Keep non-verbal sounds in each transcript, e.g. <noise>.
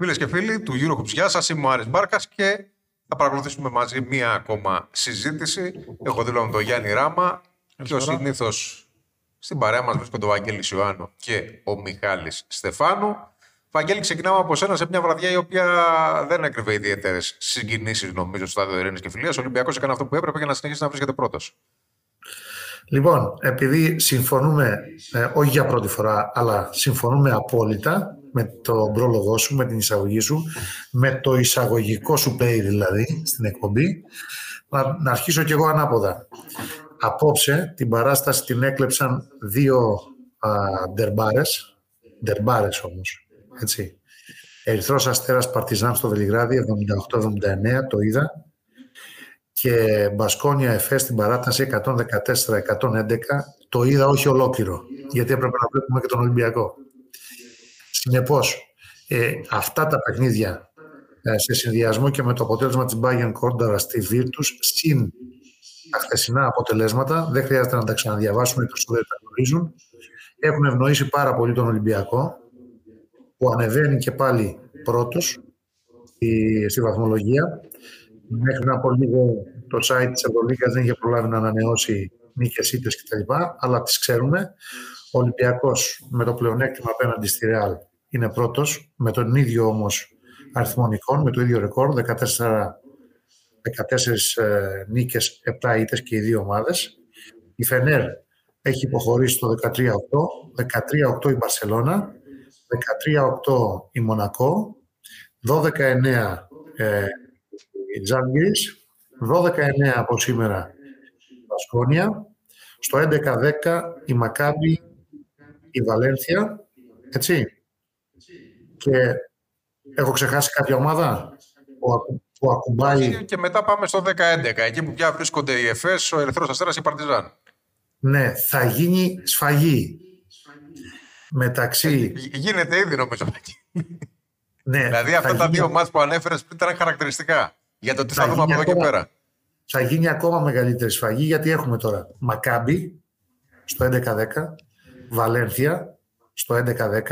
Φίλες και φίλοι του Eurogroup, γεια σας. Είμαι ο Άρης Μπάρκας και θα παρακολουθήσουμε μαζί μία ακόμα συζήτηση. Έχω δίπλα με τον Γιάννη Ράμα και ο συνήθως στην παρέα μας βρίσκονται ο Βαγγέλης Ιωάννου και ο Μιχάλης Στεφάνου. Βαγγέλη, ξεκινάμε από σένα σε μια βραδιά η οποία δεν έκρυβε ιδιαίτερες συγκινήσεις, νομίζω, στο στάδιο Ειρήνης και Φιλίας. Ο Ολυμπιακός έκανε αυτό που έπρεπε για να συνεχίσει να βρίσκεται πρώτος. Λοιπόν, επειδή συμφωνούμε, ε, όχι για πρώτη φορά, αλλά συμφωνούμε απόλυτα με το πρόλογό σου, με την εισαγωγή σου, με το εισαγωγικό σου play δηλαδή στην εκπομπή, να, να αρχίσω κι εγώ ανάποδα. Απόψε την παράσταση την έκλεψαν δύο α, ντερμπάρες, ντερμπάρες όμως, έτσι. Ερυθρός Αστέρας Παρτιζάν στο Βελιγράδι, 78-79, το είδα. Και Μπασκόνια Εφέ στην παράταση 114-111, το είδα όχι ολόκληρο, γιατί έπρεπε να βλέπουμε και τον Ολυμπιακό. Συνεπώς, ε, αυτά τα παιχνίδια ε, σε συνδυασμό και με το αποτέλεσμα της Bayern Κόνταρα στη Virtus, συν τα χθεσινά αποτελέσματα, δεν χρειάζεται να τα ξαναδιαβάσουμε, οι περισσότεροι τα γνωρίζουν, έχουν ευνοήσει πάρα πολύ τον Ολυμπιακό, που ανεβαίνει και πάλι πρώτος στη, στη βαθμολογία. Μέχρι να από λίγο το site της Ευρωλίγκας δεν είχε προλάβει να ανανεώσει νίκες, ήττες κτλ. Αλλά τις ξέρουμε. Ο Ολυμπιακός με το πλεονέκτημα απέναντι στη Ρεάλ είναι πρώτος, με τον ίδιο όμως αριθμό νικών, με το ίδιο ρεκόρ, 14, 14 ε, νίκες, 7 ήττες και οι δύο ομάδες. Η Φενέρ έχει υποχωρήσει το 13-8, 13-8 η Μπαρσελώνα, 13-8 η Μονακό, 12-9 ε, η Τζάνγκης, 12-9 από σήμερα η Βασκόνια, στο 11-10 η Μακάμπη, η Βαλένθια, έτσι. Και έχω ξεχάσει κάποια ομάδα που, που ακουμπάει... Και μετά πάμε στο 10-11, εκεί που πια βρίσκονται οι ΕΦΕΣ, ο Ερυθρός Αστέρας και η Παρτιζάν. Ναι, θα γίνει σφαγή μεταξύ... Ε, γίνεται ήδη νομίζω. Ναι, δηλαδή αυτά τα δύο μάτς που ανέφερες πριν ήταν χαρακτηριστικά για το τι θα, θα δούμε από εδώ και πέρα. Θα γίνει ακόμα μεγαλύτερη σφαγή γιατί έχουμε τώρα Μακάμπι στο 11-10, Βαλένθια στο 11-10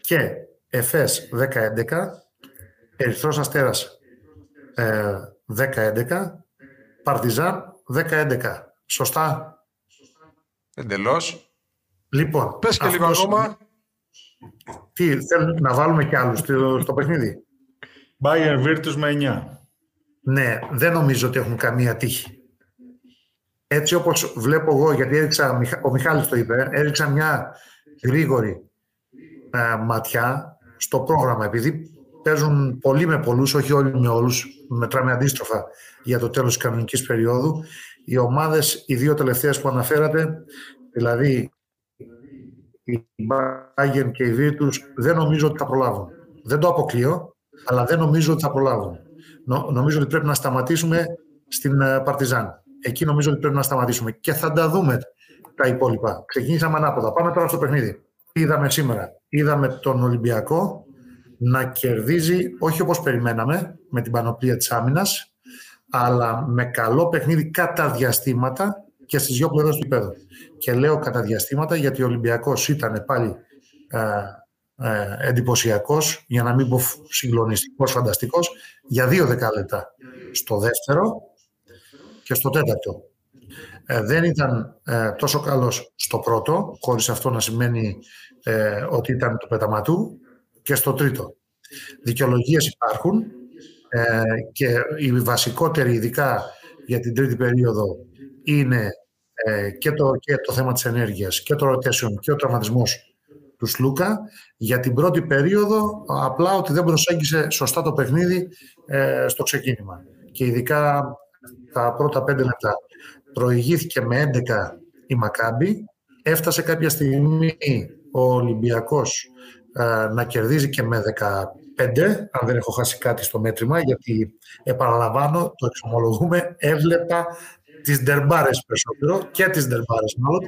και Εφές 10-11, Ερυθρός Αστέρας ε, 10-11, Παρτιζάν 10-11. Σωστά; Εντελώς. Λοιπόν, Πες και λίγο ακόμα. Τι, θέλουν να βάλουμε κι άλλους στο, στο παιχνίδι; Bayern Virtus με 9. Ναι, δεν νομίζω ότι έχουν καμία τύχη. Έτσι όπως βλέπω εγώ, γιατί έριξα, ο Μιχάλης το είπε, έριξα μια γρήγορη ε, ματιά στο πρόγραμμα, επειδή παίζουν πολλοί με πολλούς, όχι όλοι με όλους, μετράμε αντίστροφα για το τέλος της κανονικής περίοδου. Οι ομάδες, οι δύο τελευταίες που αναφέρατε, δηλαδή η Bayern και η Virtus, δεν νομίζω ότι θα προλάβουν. Δεν το αποκλείω, αλλά δεν νομίζω ότι θα προλάβουν. νομίζω ότι πρέπει να σταματήσουμε στην ε, Παρτιζάν. Εκεί νομίζω ότι πρέπει να σταματήσουμε και θα τα δούμε τα υπόλοιπα. Ξεκινήσαμε ανάποδα. Πάμε τώρα στο παιχνίδι. Είδαμε σήμερα. Είδαμε τον Ολυμπιακό να κερδίζει, όχι όπως περιμέναμε, με την πανοπλία της άμυνας, αλλά με καλό παιχνίδι κατά διαστήματα και στις δύο πλευρές του υπέδου. Και λέω κατά διαστήματα γιατί ο Ολυμπιακός ήταν πάλι ε, ε, εντυπωσιακός, για να μην πω συγκλονιστικός, φανταστικός, για δύο δεκάλεπτα στο δεύτερο και στο τέταρτο. Ε, δεν ήταν ε, τόσο καλός στο πρώτο, χωρίς αυτό να σημαίνει ε, ότι ήταν το πεταματού, και στο τρίτο. Δικαιολογίες υπάρχουν ε, και η βασικότερη ειδικά για την τρίτη περίοδο είναι ε, και, το, και το θέμα της ενέργειας και το rotation και ο τραυματισμός του Σλούκα. Για την πρώτη περίοδο απλά ότι δεν προσέγγισε σωστά το παιχνίδι ε, στο ξεκίνημα. Και ειδικά τα πρώτα πέντε λεπτά. Προηγήθηκε με 11 η Μακάμπη. Έφτασε κάποια στιγμή ο Ολυμπιακός ε, να κερδίζει και με 15, αν δεν έχω χάσει κάτι στο μέτρημα, γιατί επαναλαμβάνω, το εξομολογούμε, έβλεπα τις ντερμπάρες περισσότερο και τις ντερμπάρες μάλλον.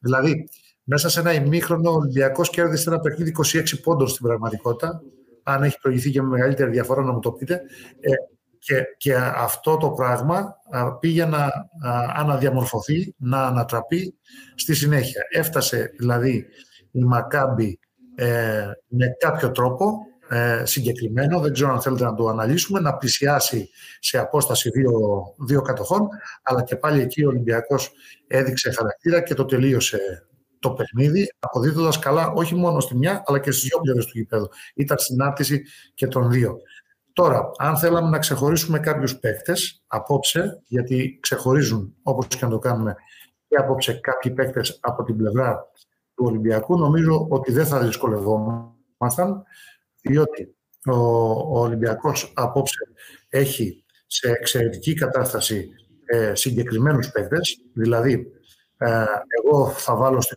Δηλαδή, μέσα σε ένα ημίχρονο ο Ολυμπιακός κέρδισε ένα παιχνίδι 26 πόντων στην πραγματικότητα. Αν έχει προηγηθεί και με μεγαλύτερη διαφορά να μου το πείτε. Ε, και, και αυτό το πράγμα πήγε να αναδιαμορφωθεί, να ανατραπεί στη συνέχεια. Έφτασε δηλαδή η Μακάμπη ε, με κάποιο τρόπο ε, συγκεκριμένο, δεν ξέρω αν θέλετε να το αναλύσουμε, να πλησιάσει σε απόσταση δύο, δύο κατοχών, αλλά και πάλι εκεί ο Ολυμπιακός έδειξε χαρακτήρα και το τελείωσε το παιχνίδι, αποδίδοντας καλά όχι μόνο στη μια, αλλά και στις δύο πλευρές του γηπέδου. Ήταν συνάρτηση και των δύο. Τώρα, αν θέλαμε να ξεχωρίσουμε κάποιους παίκτες απόψε, γιατί ξεχωρίζουν όπως και να το κάνουμε και απόψε κάποιοι παίκτες από την πλευρά του Ολυμπιακού, νομίζω ότι δεν θα δυσκολευόμασταν, διότι ο, ο Ολυμπιακός απόψε έχει σε εξαιρετική κατάσταση ε, συγκεκριμένους παίκτες, δηλαδή ε, εγώ θα βάλω στην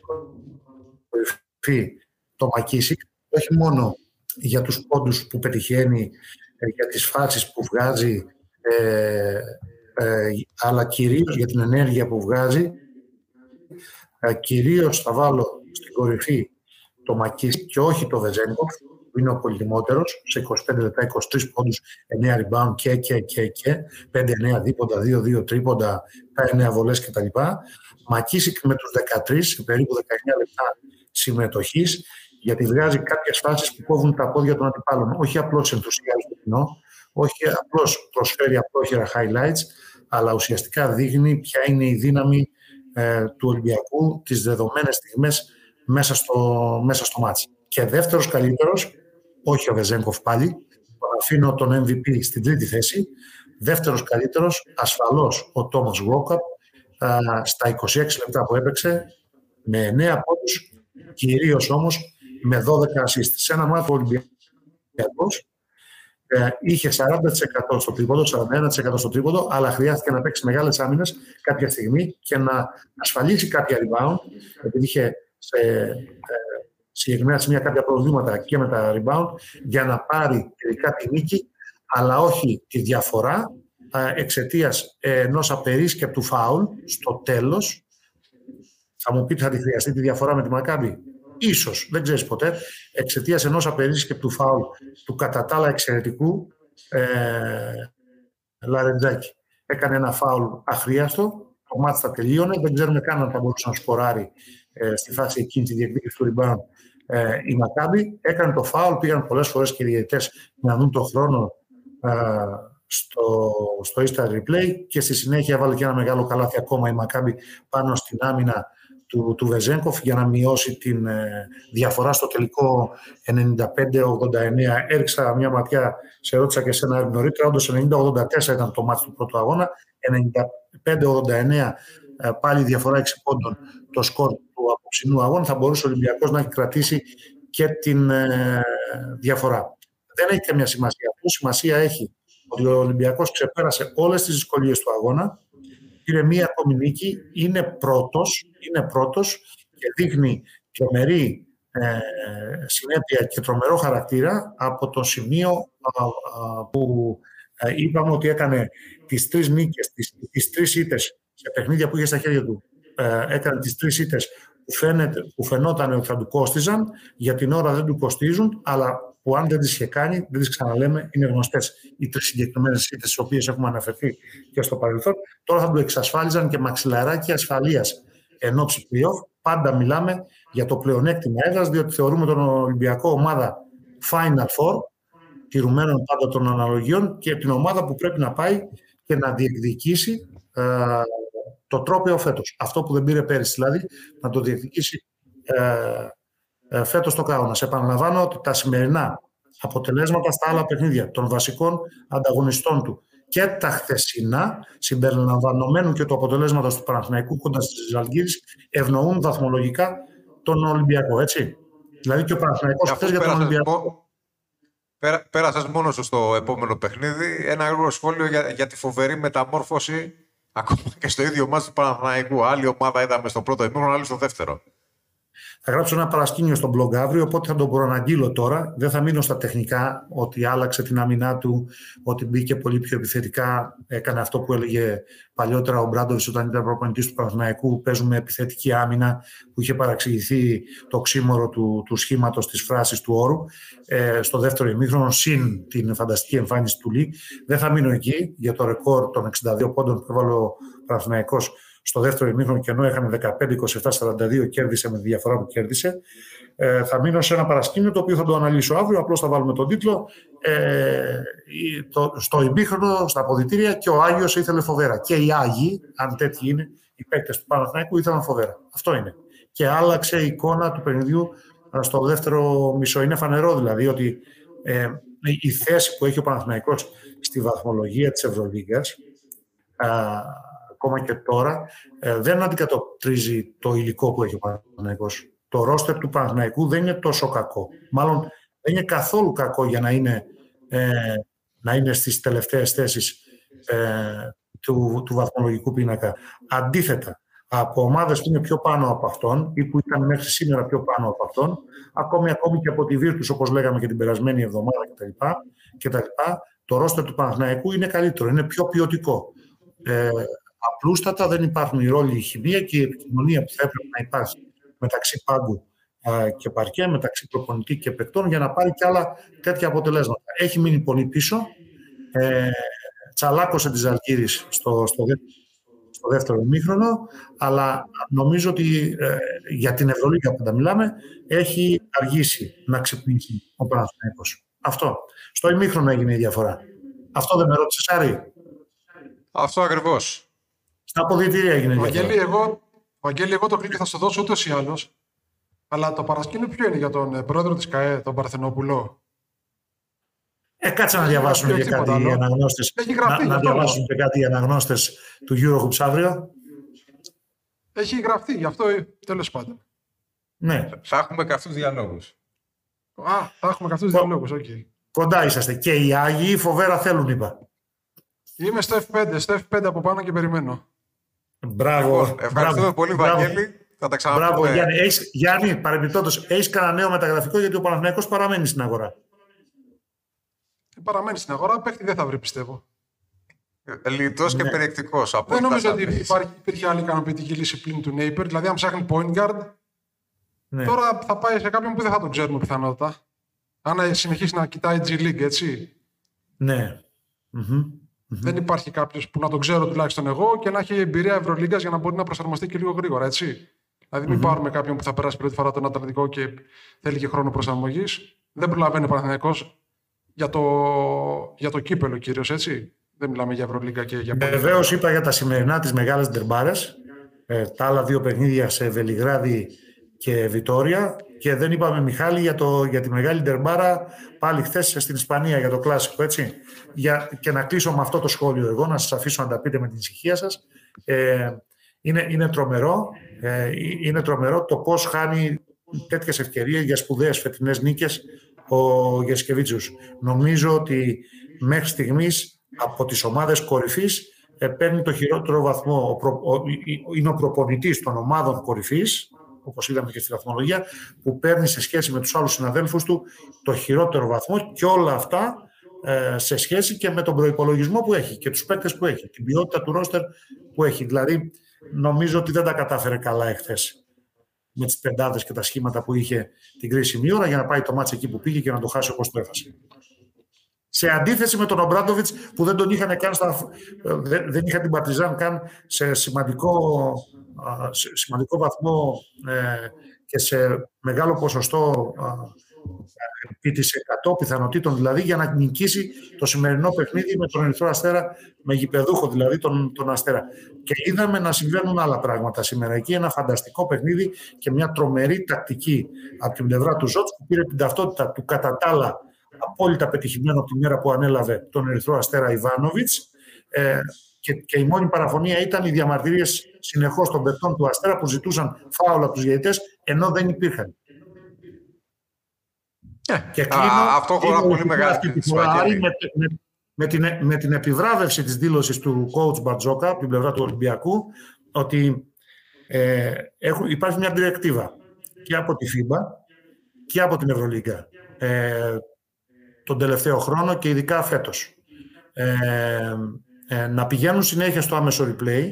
κορυφή το Μακίσικ, όχι μόνο για τους πόντους που πετυχαίνει, ε, για τις φάσεις που βγάζει, ε, ε, αλλά κυρίως για την ενέργεια που βγάζει. Ε, κυρίως θα βάλω στην κορυφή το Μακίσικ και όχι το Βεζένκοφ, που είναι ο πολυτιμότερος, σε 25 λεπτά, 23 πόντους, 9 rebound και, και, και, και 5-9 δίποντα, 2-2 τρίποντα, 9 βολές κτλ. Μακίσικ με τους 13, σε περίπου 19 λεπτά συμμετοχής, γιατί βγάζει κάποιες φάσεις που κόβουν τα πόδια των αντιπάλων. Όχι απλώς ενθουσιάζει το κοινό, όχι απλώς προσφέρει απλόχερα highlights, αλλά ουσιαστικά δείχνει ποια είναι η δύναμη ε, του Ολυμπιακού τις δεδομένες στιγμές μέσα στο, μέσα στο μάτς. Και δεύτερος καλύτερος, όχι ο Βεζέγκοφ πάλι, αφήνω τον MVP στην τρίτη θέση, δεύτερος καλύτερος, ασφαλώς ο Τόμας Βόκαπ, στα 26 λεπτά που έπαιξε με 9 πόντους, κυρίως όμως με 12 assist. Σε ένα μάθημα Ολυμπιακός ε, είχε 40% στο τρίποντο, 41% στο τρίποντο, αλλά χρειάστηκε να παίξει μεγάλες άμυνες κάποια στιγμή και να ασφαλίσει κάποια rebound, επειδή είχε σε ε, συγκεκριμένα σημεία κάποια προβλήματα και με τα rebound, για να πάρει τελικά τη νίκη, αλλά όχι τη διαφορά εξαιτίας ενός απερίσκεπτου φάουλ στο τέλος. Θα μου πείτε, θα τη χρειαστεί τη διαφορά με τη Μακάμπη; Ίσως, δεν ξέρεις ποτέ. Εξαιτίας ενός απερίσκεπτου φάουλ του κατά τα άλλα εξαιρετικού ε, Λαρεντζάκη. Έκανε ένα φάουλ αχρίαστο. Το μάτι θα τελείωνε. Δεν ξέρουμε καν αν θα μπορούσε να σκοράρει ε, στη φάση εκείνη τη διεκδίκηση του rebound ε, η Μακάμπη. Έκανε το φάουλ. Πήγαν πολλές φορές και οι διαιτητές να δουν το χρόνο ε, στο, στο Easter Replay και στη συνέχεια έβαλε και ένα μεγάλο καλάθι ακόμα η Μακάμπη πάνω στην άμυνα του, του Βεζέγκοφ για να μειώσει την ε, διαφορά στο τελικό 95-89. Έριξα μια ματιά, σε ρώτησα και σένα νωρίτερα, όντως 90-84 ήταν το μάτι του πρώτου αγώνα, 95-89 ε, πάλι διαφορά 6 πόντων το σκορ του απόψινού αγώνα, θα μπορούσε ο Ολυμπιακός να έχει κρατήσει και την ε, διαφορά. Δεν έχει καμία σημασία. Αυτό σημασία έχει ότι ο Ολυμπιακός ξεπέρασε όλες τις δυσκολίες του αγώνα, πήρε μία ακόμη νίκη, είναι πρώτος, είναι πρώτος και δείχνει τρομερή ε, συνέπεια και τρομερό χαρακτήρα από το σημείο που ε, είπαμε ότι έκανε τις τρεις νίκες, τις, τις τρεις ήττες σε παιχνίδια που είχε στα χέρια του. Ε, έκανε τις τρεις ήττες που, φαίνεται, που φαινόταν ότι θα του κόστιζαν, για την ώρα δεν του κοστίζουν, αλλά που αν δεν τις είχε κάνει, δεν τις ξαναλέμε, είναι γνωστές οι τρεις συγκεκριμένες ήττε, τι οποίες έχουμε αναφερθεί και στο παρελθόν. Τώρα θα του εξασφάλιζαν και μαξιλαράκι ασφαλείας εν ώψη playoff. Πάντα μιλάμε για το πλεονέκτημα έδρας, διότι θεωρούμε τον Ολυμπιακό ομάδα Final Four, τηρουμένων πάντα των αναλογιών και την ομάδα που πρέπει να πάει και να διεκδικήσει ε, το τρόπαιο φέτος. Αυτό που δεν πήρε πέρυσι, δηλαδή να το διεκδικήσει ε, ε, φέτος το κάνω. Σε επαναλαμβάνω ότι τα σημερινά αποτελέσματα στα άλλα παιχνίδια των βασικών ανταγωνιστών του και τα χθεσινά, συμπεριλαμβανομένου και του αποτελέσματος του Παναθηναϊκού κοντά στις Ζαλγκύρης, ευνοούν βαθμολογικά τον Ολυμπιακό. Έτσι. Δηλαδή και ο Παναθηναϊκός χθες για τον Ολυμπιακό. Πέρα, πέρασες μόνος σου στο επόμενο παιχνίδι. Ένα γρήγορο σχόλιο για, για τη φοβερή μεταμόρφωση ακόμα και στο ίδιο μάτι του Παναθηναϊκού. Άλλη ομάδα είδαμε στο πρώτο ημίχρονο, άλλη στο δεύτερο. Θα γράψω ένα παρασκήνιο στο blog αύριο, οπότε θα τον προαναγγείλω τώρα. Δεν θα μείνω στα τεχνικά, ότι άλλαξε την αμυνά του, ότι μπήκε πολύ πιο επιθετικά, έκανε αυτό που έλεγε παλιότερα ο Μπράντοβιτς όταν ήταν προπονητής του Παναθηναϊκού. Παίζουμε επιθετική άμυνα, που είχε παραξηγηθεί το ξύμορο του, του σχήματος της φράσης του όρου. Ε, στο δεύτερο ημίχρονο, συν την φανταστική εμφάνιση του Λί. Δεν θα μείνω εκεί για το ρεκόρ των 62 πόντων που έβαλε ο Παναθηναϊκός στο δεύτερο ημίχρονο και ενώ είχαμε 15-27-42 κέρδισε με τη διαφορά που κέρδισε. Ε, θα μείνω σε ένα παρασκήνιο το οποίο θα το αναλύσω αύριο. Απλώς θα βάλουμε τον τίτλο. Ε, το, στο ημίχρονο, στα αποδητήρια και ο Άγιος ήθελε φοβέρα. Και οι Άγιοι, αν τέτοιοι είναι, οι παίκτες του Παναθηναϊκού ήθελαν φοβέρα. Αυτό είναι. Και άλλαξε η εικόνα του παιχνιδιού στο δεύτερο μισό. Είναι φανερό δηλαδή ότι ε, η θέση που έχει ο Παναθηναϊκός στη βαθμολογία της Ευρωλίγκας ακόμα και τώρα ε, δεν αντικατοπτρίζει το υλικό που έχει ο Παναθηναϊκός. Το ρόστερ του Παναθηναϊκού δεν είναι τόσο κακό. Μάλλον δεν είναι καθόλου κακό για να είναι, ε, να είναι στις τελευταίες θέσεις ε, του, του βαθμολογικού πίνακα. Αντίθετα, από ομάδες που είναι πιο πάνω από αυτόν ή που ήταν μέχρι σήμερα πιο πάνω από αυτόν, ακόμη, ακόμη και από τη Βίρτους, όπως λέγαμε και την περασμένη εβδομάδα κτλ. κτλ το ρόστερ του Παναθηναϊκού είναι καλύτερο, είναι πιο ποιοτικό. Ε, απλούστατα δεν υπάρχουν οι ρόλοι, η χημεία και η επικοινωνία που θα έπρεπε να υπάρχει μεταξύ πάγκου και παρκέ, μεταξύ προπονητή και παικτών για να πάρει και άλλα τέτοια αποτελέσματα. Έχει μείνει πολύ πίσω. Ε, τσαλάκωσε τη Ζαλγύρη στο, στο, στο δεύτερο ημίχρονο, αλλά νομίζω ότι ε, για την Ευρωλίγα που τα μιλάμε, έχει αργήσει να ξυπνήσει ο Παναθηναϊκός. Αυτό. Στο ημίχρονο έγινε η διαφορά. Αυτό δεν με ρώτησε, Άρη. Αυτό ακριβώς. Στα αποδητήρια έγινε η διαφορά. Βαγγέλη, εγώ, Βαγγέλη, εγώ το κλικ θα σου δώσω ούτως ή άλλως. Αλλά το παρασκήνιο ποιο είναι για τον ε, πρόεδρο της ΚΑΕ, τον Παρθενόπουλο; Ε, κάτσε να διαβάσουν και κάτι οι αναγνώστες. Έχει γραφτεί, να, να διαβάσουν και κάτι οι αναγνώστες του Eurohoops αύριο. Έχει γραφτεί, γι' αυτό τέλος πάντων. Ναι. Θα έχουμε καυτούς διαλόγους. Α, θα έχουμε καυτούς διαλόγους, OK. Okay. Κοντά είσαστε. Και οι Άγιοι φοβέρα θέλουν, είπα. Είμαι στο F5, στο F5 από πάνω και περιμένω. Μπράβο. Λοιπόν, ευχαριστούμε μπράβο, πολύ, μπράβο. Βαγγέλη. Θα τα ξαναπούμε. Μπράβο, Γιάννη. Έχεις, Γιάννη, παρεμπιπτόντως, έχεις κανένα νέο μεταγραφικό γιατί ο Παναθηναϊκός παραμένει στην αγορά; Παραμένει στην αγορά, παίχτη δεν θα βρει, πιστεύω. Λιτός και Ναι. περιεκτικός. Δεν νομίζω ότι υπάρχει, υπήρχε άλλη ικανοποιητική λύση πλην του Νέιπερ. Δηλαδή, αν ψάχνει point guard, Ναι. τώρα θα πάει σε κάποιον που δεν θα τον ξέρουμε πιθανότατα. Αν συνεχίσει να κοιτάει G League, έτσι. ναι. Μμμ. Δεν υπάρχει κάποιος που να τον ξέρω τουλάχιστον εγώ και να έχει εμπειρία Ευρωλίγκας για να μπορεί να προσαρμοστεί και λίγο γρήγορα, έτσι. Δηλαδή, μην πάρουμε κάποιον που θα περάσει πρώτη φορά τον Ατλαντικό και θέλει και χρόνο προσαρμογής. Δεν προλαβαίνει ο Παναθηναϊκός για το, για το κύπελο κυρίως, έτσι. Δεν μιλάμε για Ευρωλίγκα και για πολύ. Βεβαίως είπα για τα σημερινά τις μεγάλες ντερμπάρες, ε, τα άλλα δύο παιχνίδια σε Βελιγράδι και Βιτόρια και δεν είπαμε Μιχάλη για, το, για τη μεγάλη ντερμπάρα πάλι χθες στην Ισπανία για το κλασικό έτσι. Για, και να κλείσω με αυτό το σχόλιο εγώ, να σας αφήσω να τα πείτε με την ησυχία σας. Ε, είναι, είναι, τρομερό, ε, είναι τρομερό το πώς χάνει τέτοιες ευκαιρίες για σπουδαίες φετινές νίκες ο Γεσκεβίτσιος. Νομίζω ότι μέχρι στιγμής από τις ομάδες κορυφής ε, παίρνει το χειρότερο βαθμό. Ο προ, ο, είναι ο προπονητής των ομάδων κορυφής, όπως είδαμε και στη βαθμολογία, που παίρνει σε σχέση με τους άλλους συναδέλφους του το χειρότερο βαθμό και όλα αυτά ε, σε σχέση και με τον προϋπολογισμό που έχει και τους παίκτες που έχει, την ποιότητα του ρόστερ που έχει. Δηλαδή, νομίζω ότι δεν τα κατάφερε καλά εχθές με τις πεντάδες και τα σχήματα που είχε την κρίσιμη ώρα για να πάει το μάτς εκεί που πήγε και να το χάσει όπως το έχασε. Σε αντίθεση με τον Ομπράντοβιτς που δεν τον είχαν καν στα, δεν, δεν είχαν την Παρτιζάν καν σε σημαντικό, σε σημαντικό βαθμό ε, και σε μεγάλο ποσοστό επί της 100 πιθανότητων δηλαδή για να νικήσει το σημερινό παιχνίδι με τον Ερυθρό Αστέρα, με γηπεδούχο δηλαδή τον, τον Αστέρα. Και είδαμε να συμβαίνουν άλλα πράγματα σήμερα. Εκεί ένα φανταστικό παιχνίδι και μια τρομερή τακτική από την πλευρά του Ζώτς που πήρε την ταυτότητα του κατά τα άλλα απόλυτα πετυχημένο από τη μέρα που ανέλαβε τον Ερυθρό Αστέρα Ιβάνοβιτς ε, και, και η μόνη παραφωνία ήταν οι διαμαρτυρίες συνεχώς των παιχτών του Αστέρα που ζητούσαν φάουλα από τους διαιτητές ενώ δεν υπήρχαν. Ε, Και α, κλείνω, αυτό χωρά κλείνω πολύ μεγάλη αυτή τη κριτική, φορά, Βαγγέλη. Άρη, με, με, με, την, με την επιβράβευση της δήλωσης του coach Μπαρτζόκα από την πλευρά του Ολυμπιακού ότι ε, έχουν, υπάρχει μια διρεκτίβα και από τη FIBA και από την Ευρωλίγκα ε, τον τελευταίο χρόνο και ειδικά φέτος. Ε, ε, να πηγαίνουν συνέχεια στο άμεσο replay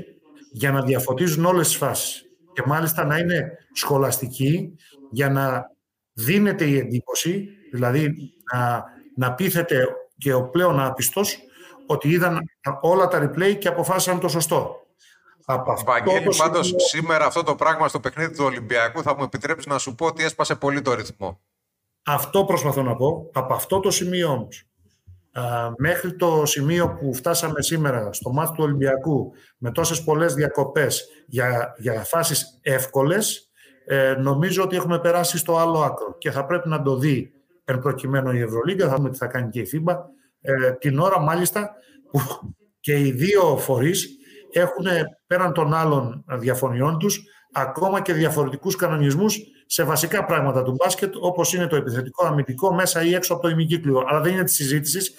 για να διαφωτίζουν όλες τις φάσεις και μάλιστα να είναι σχολαστικοί για να δίνεται η εντύπωση, δηλαδή να, να πείθεται και ο πλέον άπιστος ότι είδαν όλα τα replay και αποφάσισαν το σωστό. Από αυτό Βαγγέλη, το πάντως σημείο- σήμερα αυτό το πράγμα στο παιχνίδι του Ολυμπιακού θα μου επιτρέψει να σου πω ότι έσπασε πολύ το ρυθμό. Αυτό προσπαθώ να πω. Από αυτό το σημείο όμως, α, μέχρι το σημείο που φτάσαμε σήμερα στο μάτι του Ολυμπιακού με τόσες πολλές διακοπές για, για φάσεις εύκολες, ε, νομίζω ότι έχουμε περάσει στο άλλο άκρο και θα πρέπει να το δει εν προκειμένου η Ευρωλίγκα, θα δούμε τι θα κάνει και η FIBA, ε, την ώρα μάλιστα που και οι δύο φορείς έχουν πέραν των άλλων διαφωνιών τους ακόμα και διαφορετικούς κανονισμούς σε βασικά πράγματα του μπάσκετ, όπως είναι το επιθετικό, αμυντικό, μέσα ή έξω από το ημικύκλιο. Αλλά δεν είναι της συζήτησης.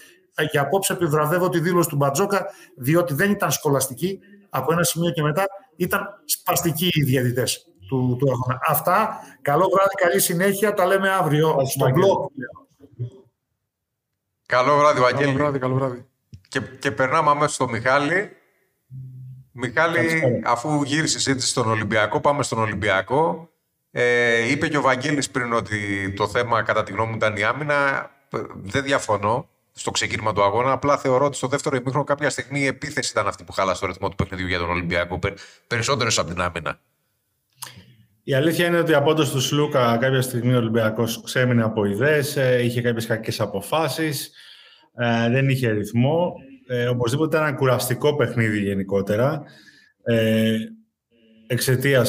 Και απόψε επιβραβεύω τη δήλωση του Μπατζόκα, διότι δεν ήταν σχολαστική. Από ένα σημείο και μετά ήταν σπαστικοί οι διαιτητές του, του αγώνα. Αυτά. Καλό βράδυ, καλή συνέχεια. Τα λέμε αύριο στο Βαγγέλη. blog. Καλό βράδυ, Βαγγέλη. Καλό βράδυ, καλό βράδυ. Και, και περνάμε αμέσως στο Μιχάλη. Μιχάλη, Καλησπέρα. αφού γύρισε η συζήτηση στον Ολυμπιακό, πάμε στον Ολυμπιακό. Ε, είπε και ο Βαγγέλης πριν ότι το θέμα, κατά τη γνώμη μου, ήταν η άμυνα. Ε, Δεν διαφωνώ στο ξεκίνημα του αγώνα. Απλά θεωρώ ότι στο δεύτερο ημίχρονο κάποια στιγμή η επίθεση ήταν αυτή που χάλασε το ρυθμό του παιχνιδιού για τον Ολυμπιακό. Πε- Περισσότερες από την άμυνα. Η αλήθεια είναι ότι από όντως του Σλούκα κάποια στιγμή ο Ολυμπιακός ξέμεινε από ιδέες, ε, είχε κάποιες κακές αποφάσεις, ε, δεν είχε ρυθμό. Ε, οπωσδήποτε ήταν ένα κουραστικό παιχνίδι γενικότερα. Ε, Εξαιτία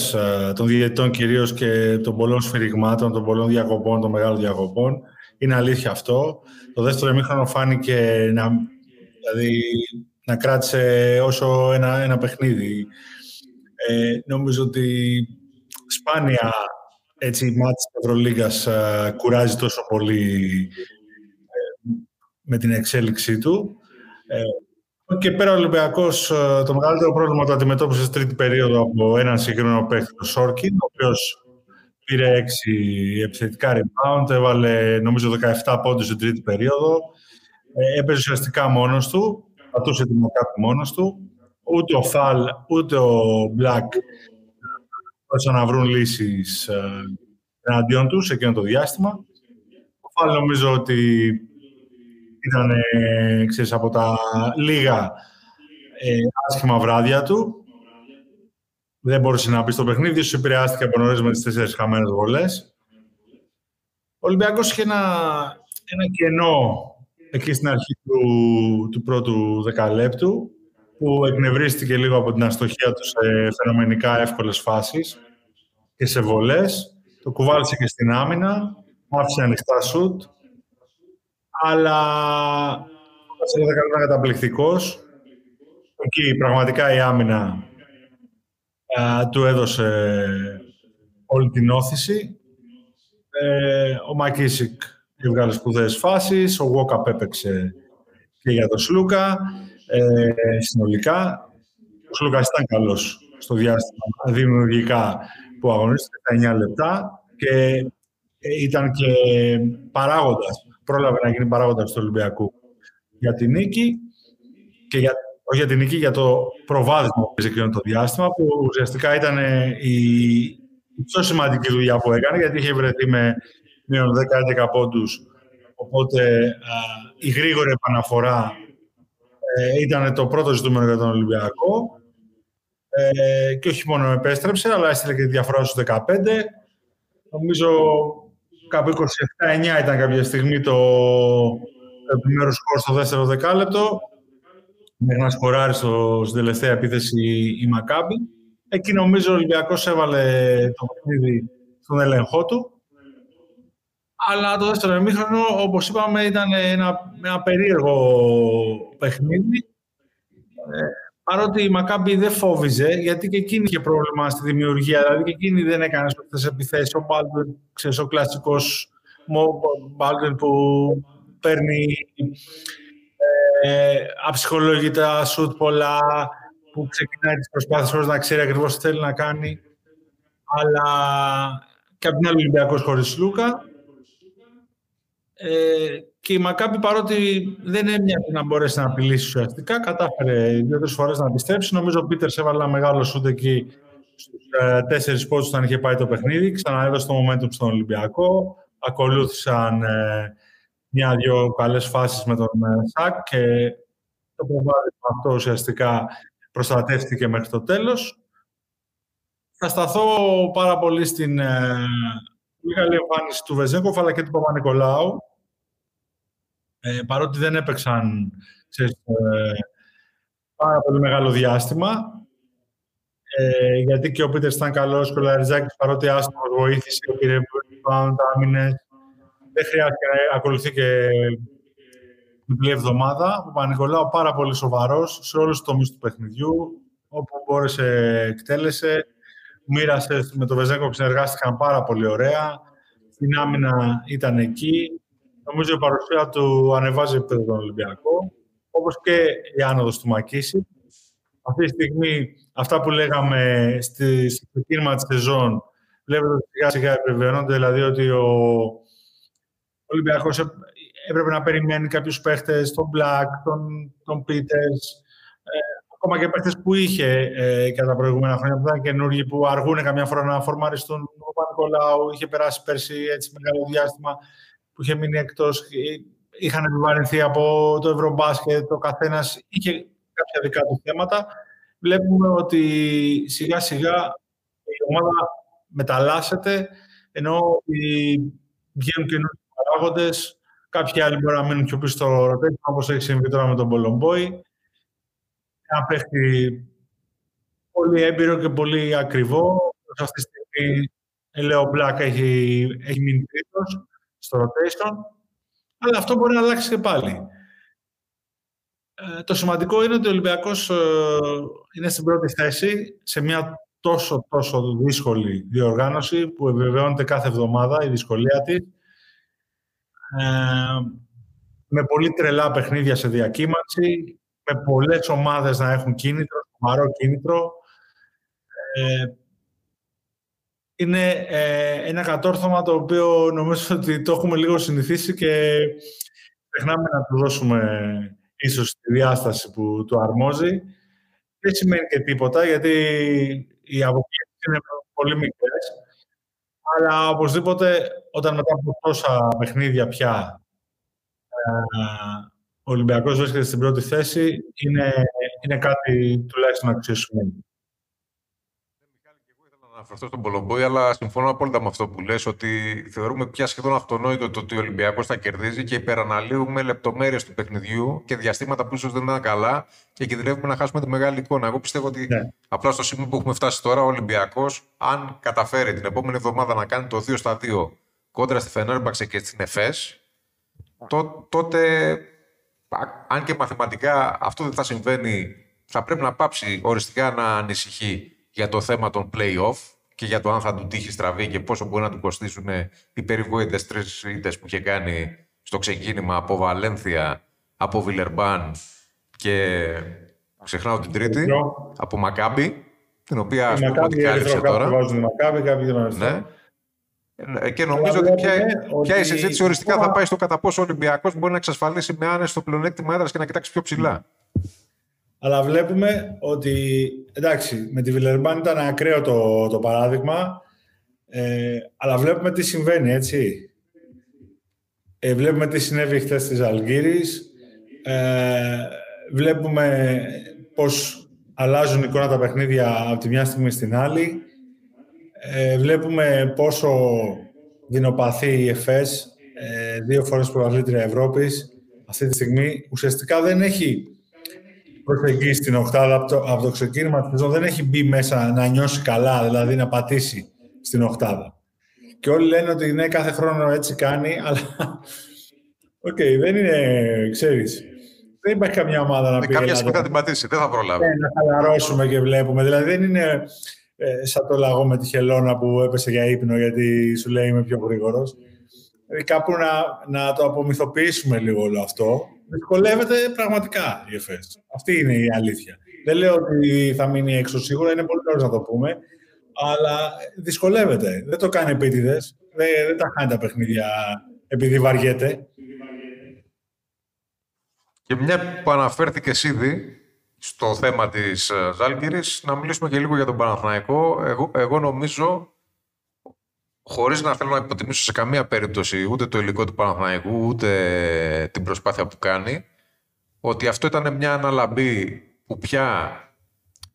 των διαιτητών κυρίως και των πολλών σφυριγμάτων, των πολλών διακοπών, των μεγάλων διακοπών. Είναι αλήθεια αυτό. Το δεύτερο ημίχρονο φάνηκε να, δηλαδή, να κράτησε όσο ένα, ένα παιχνίδι. Ε, νομίζω ότι σπάνια έτσι η μάτς της Ευρωλίγκας α, κουράζει τόσο πολύ ε, με την εξέλιξή του. Ε, και πέρα ο Ολυμπιακός ε, το μεγαλύτερο πρόβλημα το αντιμετώπισε στη τρίτη περίοδο από έναν συγκεκριμένο παίκτη, τον Σόρκιν, ο οποίος πήρε έξι επιθετικά rebound, έβαλε νομίζω 17 πόντους στην τρίτη περίοδο, ε, έπαιζε ουσιαστικά μόνος του, πατούσε την Μακάπη μόνος του, ούτε ο Φαλ ούτε ο Μπλακ μπορούσαν να βρουν λύσεις ε, εναντίον τους σε εκείνο το διάστημα. Ο Φαλ νομίζω ότι ήταν ε, ξέρεις, από τα λίγα ε, άσχημα βράδια του. Δεν μπορούσε να μπει στο παιχνίδι, ίσως επηρεάστηκε από νωρίς με τις τέσσερις χαμένες βολές. Ο Ολυμπιακός είχε ένα, ένα κενό εκεί στην αρχή του, του πρώτου δεκαλέπτου που εκνευρίστηκε λίγο από την αστοχία του σε φαινομενικά εύκολες φάσεις και σε βολές. Το κουβάλισε και στην άμυνα, άφησε ανοιχτά σουτ, αλλά ο Βασίλης ήταν καταπληκτικός. Εκεί πραγματικά η άμυνα α, του έδωσε όλη την όθηση. Ε, ο Μακίσικ έβγαλε σπουδαίες φάσεις, ο Γουόκαπ έπαιξε και για τον Σλούκα. Ε, συνολικά, ο Σλούκας ήταν καλός στο διάστημα δημιουργικά που αγωνίστηκε στα 9 λεπτά και ε, ήταν και παράγοντας, πρόλαβε να γίνει παράγοντας του Ολυμπιακού για την νίκη και για, όχι για την νίκη, για το προβάδισμα που εκείνο το διάστημα που ουσιαστικά ήταν ε, η, η πιο σημαντική δουλειά που έκανε γιατί είχε βρεθεί με μείον 10-11 πόντους οπότε α, η γρήγορη επαναφορά ε, ήταν το πρώτο ζητούμενο για τον Ολυμπιακό ε, και όχι μόνο επέστρεψε, αλλά έστειλε και τη διαφορά στους 15. Νομίζω κάπου 27-9 ήταν κάποια στιγμή το επιμέρους σκορ στο δεύτερο δεκάλεπτο. Μέχρι να σκοράρει στο, στην τελευταία επίθεση η Μακάμπη. Εκεί νομίζω ο Ολυμπιακός έβαλε το παιχνίδι στον έλεγχό του. Αλλά το δεύτερο ημίχρονο, όπως είπαμε, ήταν ένα, ένα περίεργο παιχνίδι. Ε, παρότι η Μακάμπη δεν φόβιζε, γιατί και εκείνη είχε πρόβλημα στη δημιουργία, δηλαδή και εκείνη δεν έκανε σωστές επιθέσεις. Ο Μπάλτον, ξέρεις, ο κλασικός Μπάλτον που παίρνει ε, αψυχολόγητα σουτ πολλά, που ξεκινάει τις προσπάθειες χωρίς να ξέρει ακριβώς τι θέλει να κάνει. Αλλά και από την άλλη Ολυμπιακός χωρίς Λούκα. Ε, και η Μακάμπη παρότι δεν έμοιαζε να μπορέσει να απειλήσει ουσιαστικά, κατάφερε δύο-τρεις φορές να επιστρέψει. Νομίζω ο Πίτερς έβαλε ένα μεγάλο σούτ εκεί στους ε, τέσσερις πόντους όταν είχε πάει το παιχνίδι. Ξαναέδωσε το momentum στον Ολυμπιακό. Ακολούθησαν ε, μια-δυο καλές φάσεις με τον ε, Σακ και το προβάδισμα αυτό ουσιαστικά προστατεύτηκε μέχρι το τέλος. Θα σταθώ πάρα πολύ στην ε, πολύ καλή εμφάνιση του Βεζέγκοφ αλλά και του Παπα-Νικολάου. Ε, παρότι δεν έπαιξαν ξέρεις, ε, πάρα πολύ μεγάλο διάστημα. Ε, γιατί και ο Πίτερς ήταν καλός και ο Λαριζάκης παρότι άστομο βοήθησε, πήρε πάνω άμυνε. Δεν χρειάστηκε να ακολουθεί και διπλή εβδομάδα. Ο Παπα-Νικολάου πάρα πολύ σοβαρός σε όλους τους τομείς του παιχνιδιού. Όπου μπόρεσε, εκτέλεσε μοίρασε με το Βεζέγκο συνεργάστηκαν πάρα πολύ ωραία. Στην άμυνα ήταν εκεί. Νομίζω η παρουσία του ανεβάζει επίπεδο τον Ολυμπιακό, όπως και η άνοδος του Μακίση. Αυτή τη στιγμή, αυτά που λέγαμε στη, στο ξεκίνημα της σεζόν, βλέπετε ότι σιγά σιγά επιβεβαιώνονται, δηλαδή ότι ο Ολυμπιακός έπρεπε να περιμένει κάποιους παίχτες, τον Black, τον, τον Peters, ακόμα και παίχτες που είχε ε, κατά τα προηγούμενα χρόνια που ήταν καινούργοι, που αργούν καμιά φορά να φορμαριστούν. Ο Πανικολάου είχε περάσει πέρσι έτσι μεγάλο διάστημα που είχε μείνει εκτός. Είχαν επιβαρυνθεί από το Ευρωμπάσκετ, ο καθένας είχε κάποια δικά του θέματα. Βλέπουμε ότι σιγά σιγά η ομάδα μεταλλάσσεται, ενώ βγαίνουν καινούργιοι παράγοντες. Κάποιοι άλλοι μπορεί να μείνουν πιο πίσω στο ρωτέκι, όπως έχει συμβεί τώρα με τον Πολομπόη ένα παίχτη πολύ έμπειρο και πολύ ακριβό. Σε αυτή τη στιγμή, η Λέο Μπλακ έχει, έχει μείνει τρίτος στο rotation. Αλλά αυτό μπορεί να αλλάξει και πάλι. Ε, το σημαντικό είναι ότι ο Ολυμπιακός ε, είναι στην πρώτη θέση σε μια τόσο τόσο δύσκολη διοργάνωση που επιβεβαιώνεται κάθε εβδομάδα η δυσκολία της. Ε, με πολύ τρελά παιχνίδια σε διακύμανση, με πολλές ομάδες να έχουν κίνητρο, σοβαρό κίνητρο. Ε, είναι ε, ένα κατόρθωμα το οποίο νομίζω ότι το έχουμε λίγο συνηθίσει και πεχνάμε να του δώσουμε ίσως τη διάσταση που του αρμόζει. Δεν σημαίνει και τίποτα, γιατί οι αποκλήσεις είναι πολύ μικρές. Αλλά οπωσδήποτε, όταν μετά από τόσα παιχνίδια πια ε, ο Ολυμπιακός βρίσκεται στην πρώτη θέση είναι, είναι κάτι τουλάχιστον να αξίσουμε. Να αναφερθώ στον Πολομπόη, αλλά συμφωνώ απόλυτα με αυτό που λες, ότι θεωρούμε πια σχεδόν αυτονόητο το ότι ο Ολυμπιακός θα κερδίζει και υπεραναλύουμε λεπτομέρειες του παιχνιδιού και διαστήματα που ίσως δεν ήταν καλά και κινδυνεύουμε να χάσουμε τη μεγάλη εικόνα. Εγώ πιστεύω ότι ναι. απλά στο σημείο που έχουμε φτάσει τώρα, ο Ολυμπιακός, αν καταφέρει την επόμενη εβδομάδα να κάνει το 2 στα 2 κόντρα στη Φενέρμπαξε και στην ΕΦΕΣ, τότε αν και μαθηματικά αυτό δεν θα συμβαίνει, θα πρέπει να πάψει οριστικά να ανησυχεί για το θέμα των play-off και για το αν θα του τύχει στραβή και πόσο μπορεί να του κοστίσουν οι περιβόητες τρεις ήττες που είχε κάνει στο ξεκίνημα από Βαλένθια, από Βιλερμπάν και ξεχνάω την τρίτη, από Μακάμπι, την οποία ας πούμε ότι κάλυψε τώρα. Μακάμπι, ναι. Ε, και νομίζω ότι πια, πια η συζήτηση οριστικά θα πάει στο κατά πόσο ο Ολυμπιακός μπορεί να εξασφαλίσει με άνεση πλεονέκτημα έδρας και να κοιτάξει πιο ψηλά. Αλλά βλέπουμε ότι εντάξει, με τη Βιλερμπάν ήταν ακραίο το, το παράδειγμα. Ε, αλλά βλέπουμε τι συμβαίνει, έτσι. Ε, βλέπουμε τι συνέβη χθες της Αλγύρης. Ε, βλέπουμε πώς αλλάζουν εικόνα τα παιχνίδια από τη μια στιγμή στην άλλη. Ε, βλέπουμε πόσο δεινοπαθεί η ΕΦΕΣ, ε, δύο φορές πρωταθλήτρια Ευρώπης, αυτή τη στιγμή ουσιαστικά δεν έχει προσεγγίσει την οκτάδα από το, από το ξεκίνημα της δεν έχει μπει μέσα να νιώσει καλά, δηλαδή να πατήσει στην οκτάδα. Και όλοι λένε ότι ναι, κάθε χρόνο έτσι κάνει, αλλά <laughs> OK, okay, δεν είναι, ξέρεις, δεν υπάρχει καμιά ομάδα να πει... Κάποια στιγμή θα την πατήσει, δεν θα προλάβει. Ναι, να χαλαρώσουμε και βλέπουμε. Δηλαδή δεν είναι ε, σαν το λαγό με τη χελώνα που έπεσε για ύπνο γιατί σου λέει είμαι πιο γρήγορος. Δηλαδή κάπου να, να το απομυθοποιήσουμε λίγο όλο αυτό. Δυσκολεύεται πραγματικά η ΕΦΕΣ. Αυτή είναι η αλήθεια. Δεν λέω ότι θα μείνει έξω σίγουρα, είναι πολύ καλό να το πούμε. Αλλά δυσκολεύεται. Δεν το κάνει επίτηδες. Δεν, δεν τα κάνει τα παιχνίδια επειδή βαριέται. Και μια που αναφέρθηκε ήδη, στο θέμα της ε, Ζάλγκυρης, να μιλήσουμε και λίγο για τον Παναθηναϊκό. Εγώ, εγώ νομίζω, χωρίς να θέλω να υποτιμήσω σε καμία περίπτωση ούτε το υλικό του Παναθηναϊκού, ούτε την προσπάθεια που κάνει, ότι αυτό ήταν μια αναλαμπή που πια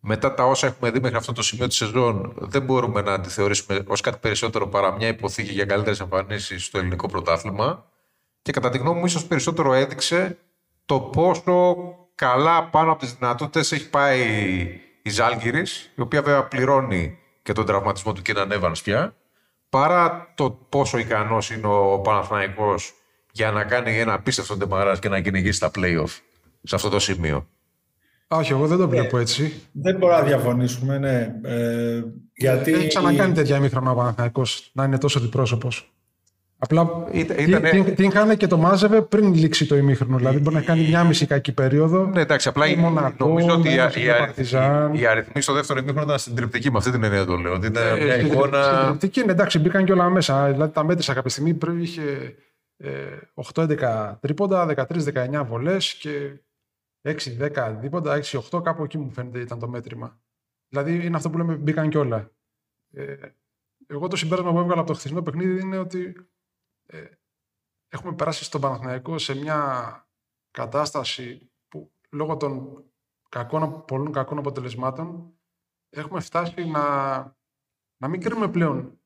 μετά τα όσα έχουμε δει μέχρι αυτό το σημείο της σεζόν, δεν μπορούμε να τη θεωρήσουμε ως κάτι περισσότερο παρά μια υποθήκη για καλύτερες εμφανίσεις στο ελληνικό πρωτάθλημα. Και κατά τη γνώμη μου, ίσως περισσότερο έδειξε το πόσο καλά πάνω από τις δυνατότητες έχει πάει η Ζάλγκυρη, η οποία βέβαια πληρώνει και τον τραυματισμό του Κίναν Evans πια, παρά το πόσο ικανός είναι ο Παναθηναϊκός για να κάνει ένα απίστευτο ντεμαράζ και να κυνηγήσει τα playoff σε αυτό το σημείο. Όχι, εγώ δεν το βλέπω έτσι. Δεν μπορώ να διαφωνήσουμε, ναι. Ε, γιατί... Έχει ξανακάνει τέτοια ημίχρονα ο Παναθηναϊκός να είναι τόσο διπρόσωπος. Απλά Ήταν- την, ήτανε- την, την είχαν και το μάζευε πριν λήξει το ημίχρονο. Δηλαδή μπορεί να κάνει μια μισή κακή περίοδο. Ναι, εντάξει, απλά Η η- Μονακό, νομίζω ότι οι, Μένος, οι, η Παρτιζάν. οι αριθμοί στο δεύτερο ημίχρονο ήταν συντριπτικοί με αυτή την έννοια το λέω. Ότι είναι Ε, μια στην- εικόνα. Στην τριπτική, ναι, εντάξει, μπήκαν και όλα μέσα. Δηλαδή τα μέτρησα κάποια στιγμή. Πριν είχε ε, 8-11 τρίποντα, 13-19 βολές και 6-10 δίποντα, 6-8 κάπου εκεί μου φαίνεται ήταν το μέτρημα. Δηλαδή είναι αυτό που λέμε μπήκαν και όλα. Ε, εγώ το συμπέρασμα που έβγαλα από το χθεσινό παιχνίδι είναι ότι ε, έχουμε περάσει στον Παναθηναϊκό σε μια κατάσταση που λόγω των κακών, πολλών κακών αποτελεσμάτων έχουμε φτάσει να, να μην κρίνουμε πλέον